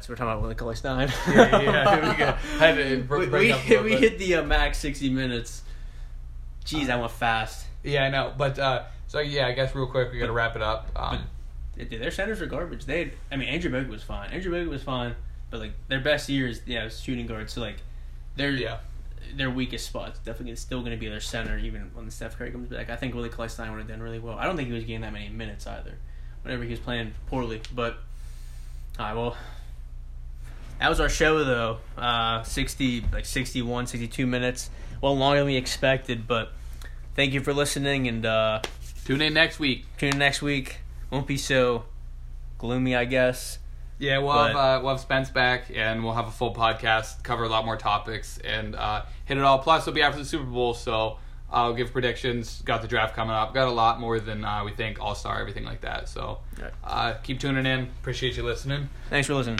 so we're talking about Willie Cauley Stein. Yeah, yeah, we had to br- we we, hit, we hit the uh, max sixty minutes. Jeez, I went fast. Yeah, I know. But uh, so yeah, I guess real quick we got to wrap it up. Um, Dude, their centers are garbage. They, had, I mean, Andrew Bogut was fine. Andrew Bogut was fine, but like their best years, yeah, was shooting guard. So like, their yeah, their weakest spot is definitely still going to be their center, even when Steph Curry comes back. I think Willie Cauley Stein would have done really well. I don't think he was getting that many minutes either, whenever he was playing poorly. But all right, well, that was our show though. Uh, sixty like 61, 62 minutes. Well, longer than we expected, but thank you for listening and uh, tune in next week. tune in next week. Won't be so gloomy, I guess. Yeah, we'll But- have uh, we'll have Spence back, and we'll have a full podcast, cover a lot more topics, and uh, hit it all. Plus, it'll be after the Super Bowl, so I'll give predictions. Got the draft coming up. Got a lot more than uh, we think. All star, everything like that. So uh, keep tuning in. Appreciate you listening. Thanks for listening.